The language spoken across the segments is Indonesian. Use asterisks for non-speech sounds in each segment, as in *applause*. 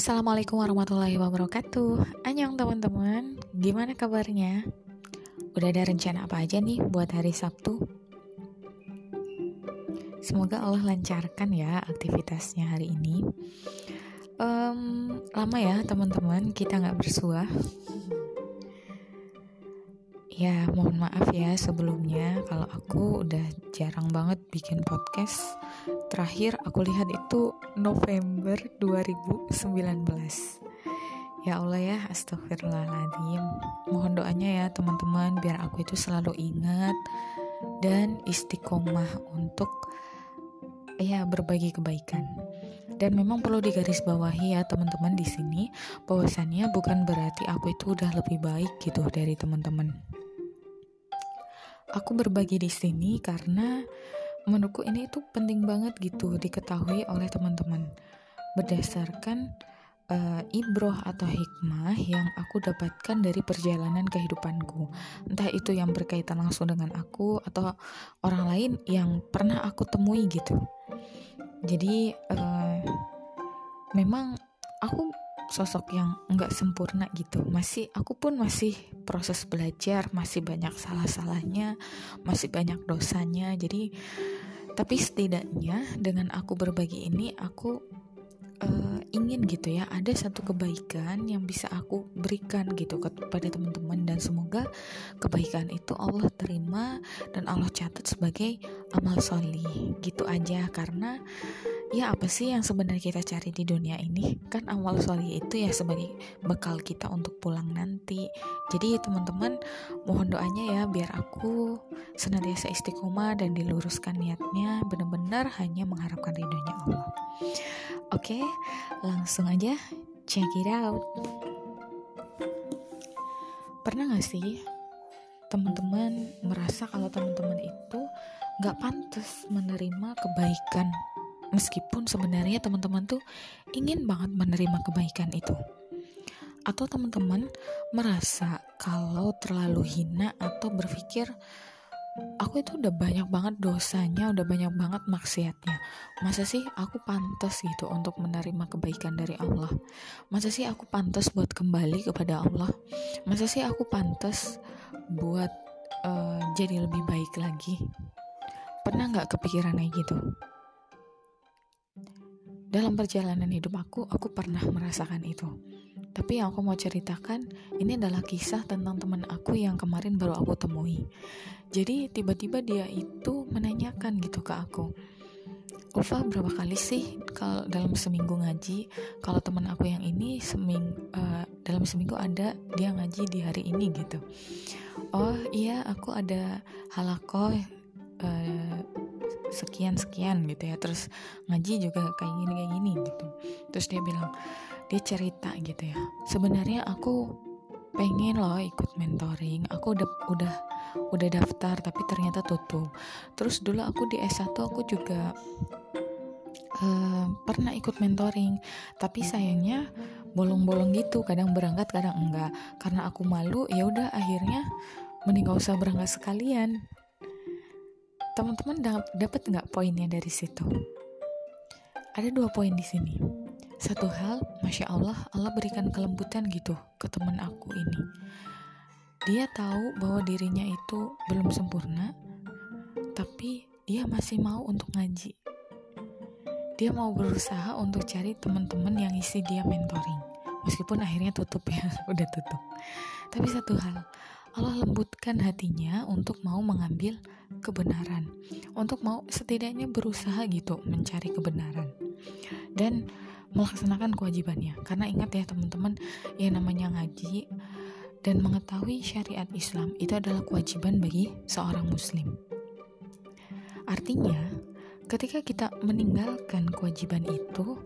Assalamualaikum warahmatullahi wabarakatuh. Annyeong teman-teman. Gimana kabarnya? Udah ada rencana apa aja nih buat hari Sabtu? Semoga Allah lancarkan ya aktivitasnya hari ini. Um, Lama ya teman-teman. Kita nggak bersuah Ya mohon maaf ya sebelumnya Kalau aku udah jarang banget bikin podcast. Terakhir aku lihat itu November 2019 ya Allah ya astagfirullahaladzim. Mohon doanya ya teman-teman biar aku itu selalu ingat dan istiqomah untuk ya berbagi kebaikan. Dan memang perlu digarisbawahi ya teman-teman di sini bahwasannya bukan berarti aku itu udah lebih baik gitu dari teman-teman aku berbagi di sini karena menurutku ini itu penting banget gitu diketahui oleh teman-teman. Berdasarkan uh, ibroh atau hikmah yang aku dapatkan dari perjalanan kehidupanku. Entah itu yang berkaitan langsung dengan aku atau orang lain yang pernah aku temui gitu. Jadi uh, memang aku sosok yang nggak sempurna gitu. Masih aku pun masih proses belajar masih banyak salah-salahnya masih banyak dosanya. Jadi tapi setidaknya dengan aku berbagi ini aku uh, ingin gitu ya ada satu kebaikan yang bisa aku berikan gitu kepada teman-teman. Dan semoga kebaikan itu Allah terima dan Allah catat sebagai amal solih gitu aja. Karena ya apa sih yang sebenarnya kita cari di dunia ini? Kan amal solih itu ya sebagai bekal kita untuk pulang nanti. Jadi teman-teman mohon doanya ya biar aku senantiasa istiqomah dan diluruskan niatnya benar-benar hanya mengharapkan ridhonya Allah. Oke langsung aja check it out. Pernah gak sih teman-teman merasa kalau teman-teman itu gak pantas menerima kebaikan meskipun sebenarnya teman-teman tuh ingin banget menerima kebaikan itu atau teman-teman merasa kalau terlalu hina atau berpikir aku itu udah banyak banget dosanya, udah banyak banget maksiatnya. Masa sih aku pantas gitu untuk menerima kebaikan dari Allah? Masa sih aku pantas buat kembali kepada Allah? Masa sih aku pantas buat uh, jadi lebih baik lagi? Pernah nggak kepikiran kayak gitu? Dalam perjalanan hidup aku, aku pernah merasakan itu. Tapi yang aku mau ceritakan, ini adalah kisah tentang teman aku yang kemarin baru aku temui. Jadi tiba-tiba dia itu menanyakan gitu ke aku, Ulfa berapa kali sih kalau dalam seminggu ngaji? Kalau teman aku yang ini seming uh, dalam seminggu ada dia ngaji di hari ini gitu. Oh iya, aku ada halakoh uh, sekian sekian gitu ya. Terus ngaji juga kayak gini kayak gini gitu. Terus dia bilang dia cerita gitu ya. Sebenarnya aku pengen loh ikut mentoring. Aku udah udah udah daftar tapi ternyata tutup. Terus dulu aku di S1 aku juga uh, pernah ikut mentoring. Tapi sayangnya bolong-bolong gitu kadang berangkat kadang enggak. Karena aku malu ya udah akhirnya mending gak usah berangkat sekalian teman-teman dapat nggak poinnya dari situ? Ada dua poin di sini. Satu hal, masya Allah, Allah berikan kelembutan gitu ke teman aku ini. Dia tahu bahwa dirinya itu belum sempurna, tapi dia masih mau untuk ngaji. Dia mau berusaha untuk cari teman-teman yang isi dia mentoring. Meskipun akhirnya tutup ya, *laughs* udah tutup. Tapi satu hal, Allah lembutkan hatinya untuk mau mengambil kebenaran, untuk mau setidaknya berusaha gitu mencari kebenaran dan melaksanakan kewajibannya. Karena ingat ya teman-teman, yang namanya ngaji dan mengetahui syariat Islam itu adalah kewajiban bagi seorang muslim. Artinya, ketika kita meninggalkan kewajiban itu,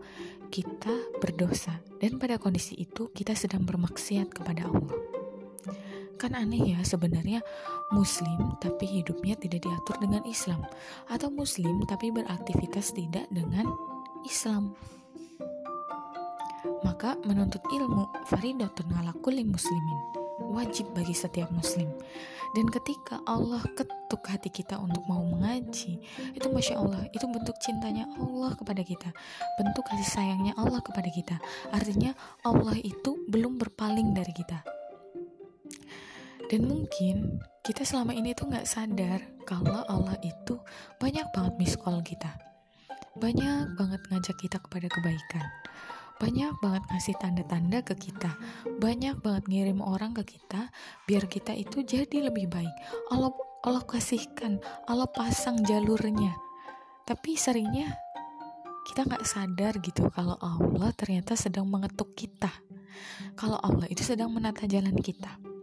kita berdosa dan pada kondisi itu kita sedang bermaksiat kepada Allah. Kan aneh ya sebenarnya muslim tapi hidupnya tidak diatur dengan Islam. Atau muslim tapi beraktivitas tidak dengan Islam. Maka menuntut ilmu faridatun ala kulli muslimin. wajib bagi setiap muslim. Dan ketika Allah ketuk hati kita untuk mau mengaji itu masya Allah itu bentuk cintanya Allah kepada kita. Bentuk kasih sayangnya Allah kepada kita. Artinya Allah itu belum berpaling dari kita dan mungkin kita selama ini tuh nggak sadar kalau Allah itu banyak banget miss call kita. Banyak banget ngajak kita kepada kebaikan. Banyak banget ngasih tanda-tanda ke kita. Banyak banget ngirim orang ke kita biar kita itu jadi lebih baik. Allah Allah kasihkan Allah pasang jalurnya. Tapi seringnya kita nggak sadar gitu kalau Allah ternyata sedang mengetuk kita. Kalau Allah itu sedang menata jalan kita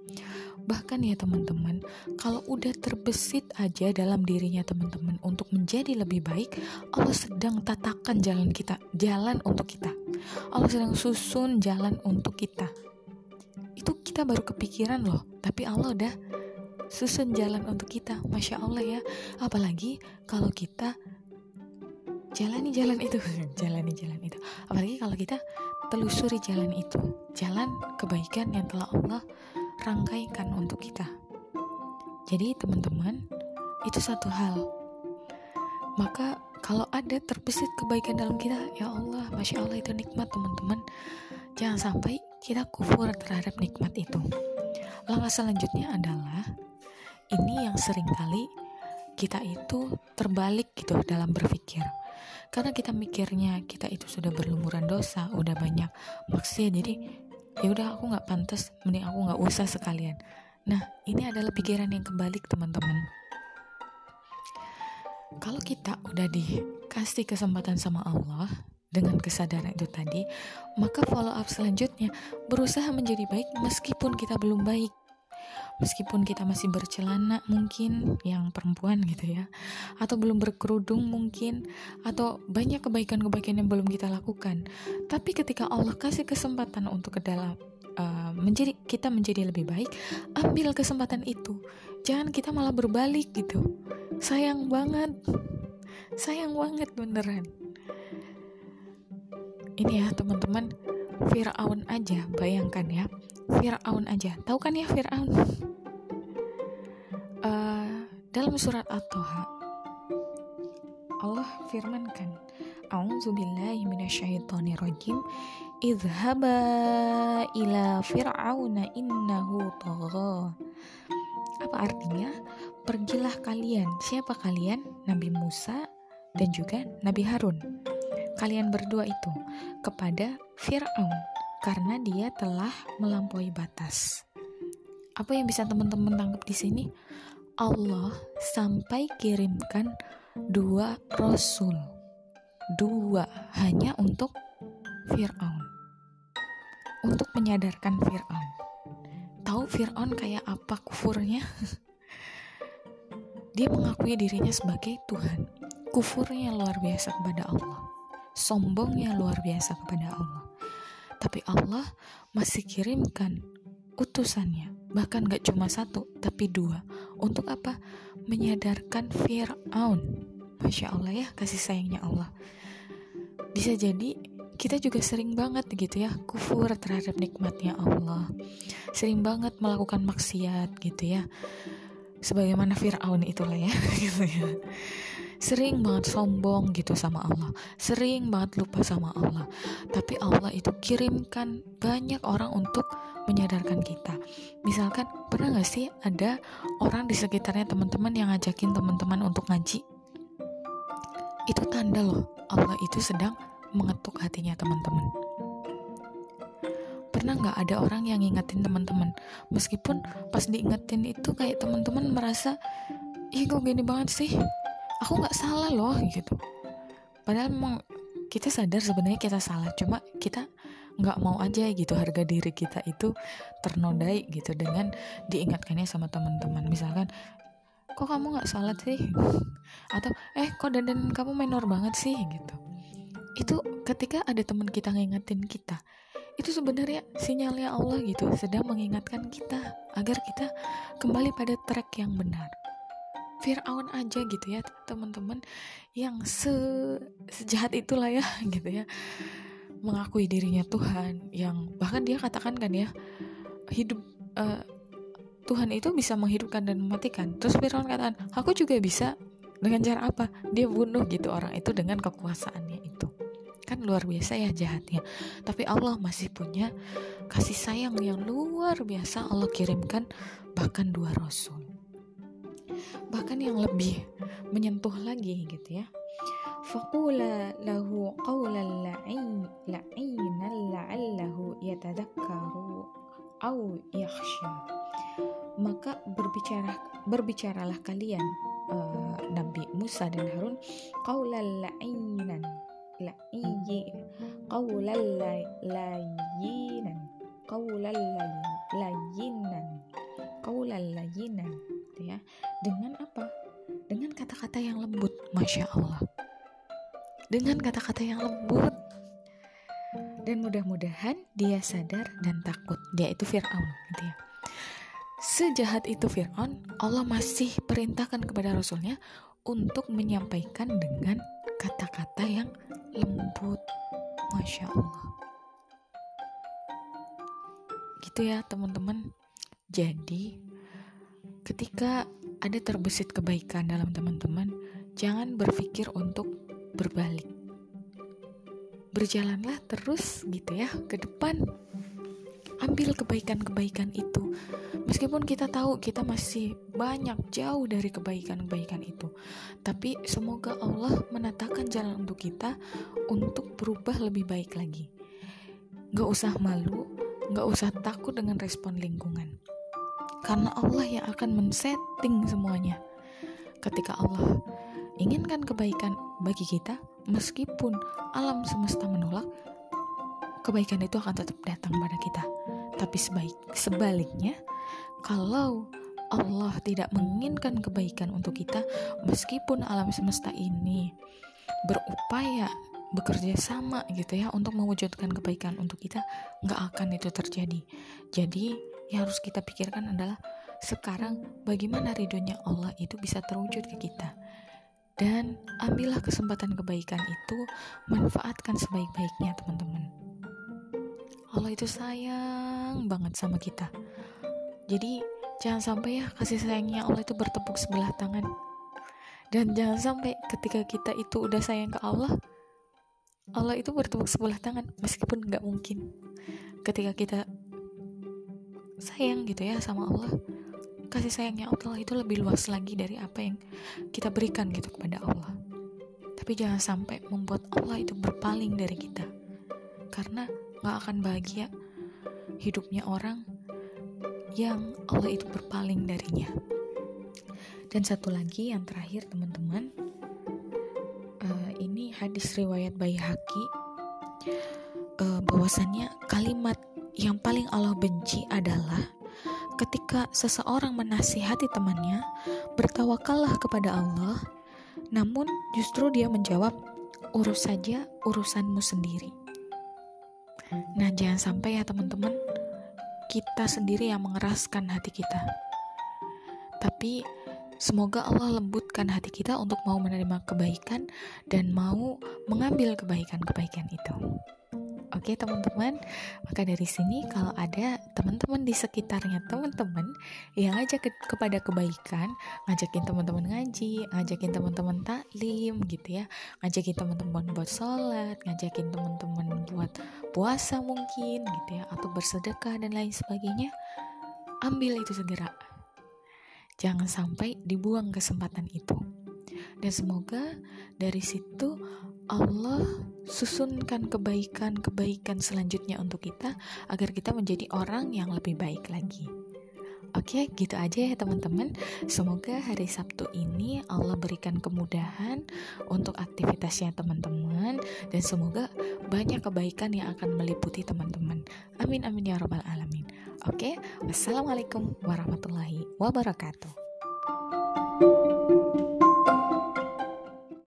Bahkan ya teman-teman, kalau udah terbesit aja dalam dirinya teman-teman untuk menjadi lebih baik, Allah sedang tatakan jalan kita, jalan untuk kita. Allah sedang susun jalan untuk kita. Itu kita baru kepikiran loh, tapi Allah udah susun jalan untuk kita. Masya Allah ya. Apalagi kalau kita jalani jalan itu, *laughs* jalani jalan itu. Apalagi kalau kita telusuri jalan itu, jalan kebaikan yang telah Allah rangkaikan untuk kita. Jadi teman-teman, itu satu hal. Maka kalau ada terbesit kebaikan dalam kita, ya Allah, Masya Allah itu nikmat teman-teman. Jangan sampai kita kufur terhadap nikmat itu. Langkah selanjutnya adalah, ini yang sering kali kita itu terbalik gitu dalam berpikir karena kita mikirnya kita itu sudah berlumuran dosa udah banyak maksudnya jadi ya udah aku nggak pantas mending aku nggak usah sekalian. Nah ini adalah pikiran yang kebalik teman-teman. Kalau kita udah dikasih kesempatan sama Allah dengan kesadaran itu tadi, maka follow up selanjutnya berusaha menjadi baik meskipun kita belum baik meskipun kita masih bercelana mungkin yang perempuan gitu ya atau belum berkerudung mungkin atau banyak kebaikan-kebaikan yang belum kita lakukan. Tapi ketika Allah kasih kesempatan untuk ke dalam uh, menjadi kita menjadi lebih baik ambil kesempatan itu. Jangan kita malah berbalik gitu. Sayang banget. Sayang banget beneran. Ini ya teman-teman Fir'aun aja bayangkan ya. Fir'aun aja. Tahu kan ya Fir'aun? Uh, *laughs* dalam surat At-Toha Allah firmankan A'udzubillahi minasyaitonirrajim Idhaba ila fir'auna innahu tagha. Apa artinya? Pergilah kalian. Siapa kalian? Nabi Musa dan juga Nabi Harun. Kalian berdua itu Kepada Fir'aun karena dia telah melampaui batas. Apa yang bisa teman-teman tangkap di sini? Allah sampai kirimkan dua rasul, dua hanya untuk Fir'aun, untuk menyadarkan Fir'aun. Tahu Fir'aun kayak apa kufurnya? *laughs* dia mengakui dirinya sebagai Tuhan. Kufurnya luar biasa kepada Allah. Sombongnya luar biasa kepada Allah. Tapi Allah masih kirimkan utusannya bahkan gak cuma satu tapi dua. Untuk apa? Menyadarkan Fir'aun. Masya Allah ya kasih sayangnya Allah. Bisa jadi kita juga sering banget gitu ya kufur terhadap nikmatnya Allah. Sering banget melakukan maksiat gitu ya. Sebagaimana Fir'aun itulah ya *laughs* gitu ya sering banget sombong gitu sama Allah. Sering banget lupa sama Allah. Tapi Allah itu kirimkan banyak orang untuk menyadarkan kita. Misalkan pernah gak sih ada orang di sekitarnya teman-teman yang ngajakin teman-teman untuk ngaji? Itu tanda loh Allah itu sedang mengetuk hatinya teman-teman. Pernah nggak ada orang yang ngingetin teman-teman? Meskipun pas diingetin itu kayak teman-teman merasa ih kok gini banget sih aku nggak salah loh gitu. Padahal emang kita sadar sebenarnya kita salah cuma kita nggak mau aja gitu harga diri kita itu ternodai gitu dengan diingatkannya sama teman-teman. Misalkan kok kamu nggak salah sih? Atau eh kok dandan kamu minor banget sih? Gitu. Itu ketika ada teman kita ngingetin kita itu sebenarnya sinyalnya Allah gitu sedang mengingatkan kita agar kita kembali pada track yang benar Fir'aun aja gitu ya teman-teman yang se sejahat itulah ya *laughs* gitu ya. Mengakui dirinya Tuhan yang bahkan dia katakan kan ya hidup uh, Tuhan itu bisa menghidupkan dan mematikan. Terus Fir'aun katakan aku juga bisa. Dengan cara apa? Dia bunuh gitu orang itu dengan kekuasaannya itu. Kan luar biasa ya jahatnya. Tapi Allah masih punya kasih sayang yang luar biasa Allah kirimkan bahkan dua rasul bahkan yang lebih menyentuh lagi gitu ya. Faqula lahu qawlan la'ina la'allahu yatadakkaru au yakhsha. Maka berbicara berbicaralah kalian uh, Nabi Musa dan Harun qawlan la'inan la'iyyi qawlan la'inan qawlan la'inan qawlan la'inan gitu ya dengan apa dengan kata-kata yang lembut masya Allah dengan kata-kata yang lembut dan mudah-mudahan dia sadar dan takut dia itu Fir'aun gitu ya sejahat itu Fir'aun, Allah masih perintahkan kepada Rasulnya untuk menyampaikan dengan kata-kata yang lembut. Masya Allah. Gitu ya teman-teman. Jadi ketika ada terbesit kebaikan dalam teman-teman, jangan berpikir untuk berbalik. Berjalanlah terus gitu ya ke depan. Ambil kebaikan-kebaikan itu. Meskipun kita tahu kita masih banyak jauh dari kebaikan-kebaikan itu. Tapi semoga Allah menatakan jalan untuk kita untuk berubah lebih baik lagi. Gak usah malu gak usah takut dengan respon lingkungan karena Allah yang akan men-setting semuanya ketika Allah inginkan kebaikan bagi kita meskipun alam semesta menolak kebaikan itu akan tetap datang pada kita. Tapi sebaik sebaliknya, kalau Allah tidak menginginkan kebaikan untuk kita, meskipun alam semesta ini berupaya bekerja sama gitu ya untuk mewujudkan kebaikan untuk kita, nggak akan itu terjadi. Jadi yang harus kita pikirkan adalah sekarang bagaimana ridhonya Allah itu bisa terwujud ke kita dan ambillah kesempatan kebaikan itu manfaatkan sebaik-baiknya teman-teman Allah itu sayang banget sama kita. Jadi jangan sampai ya kasih sayangnya Allah itu bertepuk sebelah tangan. Dan jangan sampai ketika kita itu udah sayang ke Allah, Allah itu bertepuk sebelah tangan meskipun nggak mungkin. Ketika kita sayang gitu ya sama Allah, kasih sayangnya Allah itu lebih luas lagi dari apa yang kita berikan gitu kepada Allah. Tapi jangan sampai membuat Allah itu berpaling dari kita. Karena gak akan bahagia hidupnya orang yang Allah itu berpaling darinya. Dan satu lagi yang terakhir teman-teman, uh, ini hadis riwayat Baihaqi uh, bahwasannya kalimat yang paling Allah benci adalah ketika seseorang menasihati temannya, bertawakallah kepada Allah, namun justru dia menjawab, urus saja urusanmu sendiri. Nah, jangan sampai ya teman-teman, kita sendiri yang mengeraskan hati kita. Tapi semoga Allah lembutkan hati kita untuk mau menerima kebaikan dan mau mengambil kebaikan-kebaikan itu. Oke teman-teman, maka dari sini kalau ada teman-teman di sekitarnya teman-teman yang ngajak ke kepada kebaikan, ngajakin teman-teman ngaji, ngajakin teman-teman taklim gitu ya, ngajakin teman-teman buat sholat, ngajakin teman-teman buat puasa mungkin gitu ya, atau bersedekah dan lain sebagainya, ambil itu segera. Jangan sampai dibuang kesempatan itu. Dan semoga dari situ Allah susunkan kebaikan-kebaikan selanjutnya untuk kita agar kita menjadi orang yang lebih baik lagi. Oke, gitu aja ya teman-teman. Semoga hari Sabtu ini Allah berikan kemudahan untuk aktivitasnya teman-teman dan semoga banyak kebaikan yang akan meliputi teman-teman. Amin amin ya robbal alamin. Oke, wassalamualaikum warahmatullahi wabarakatuh.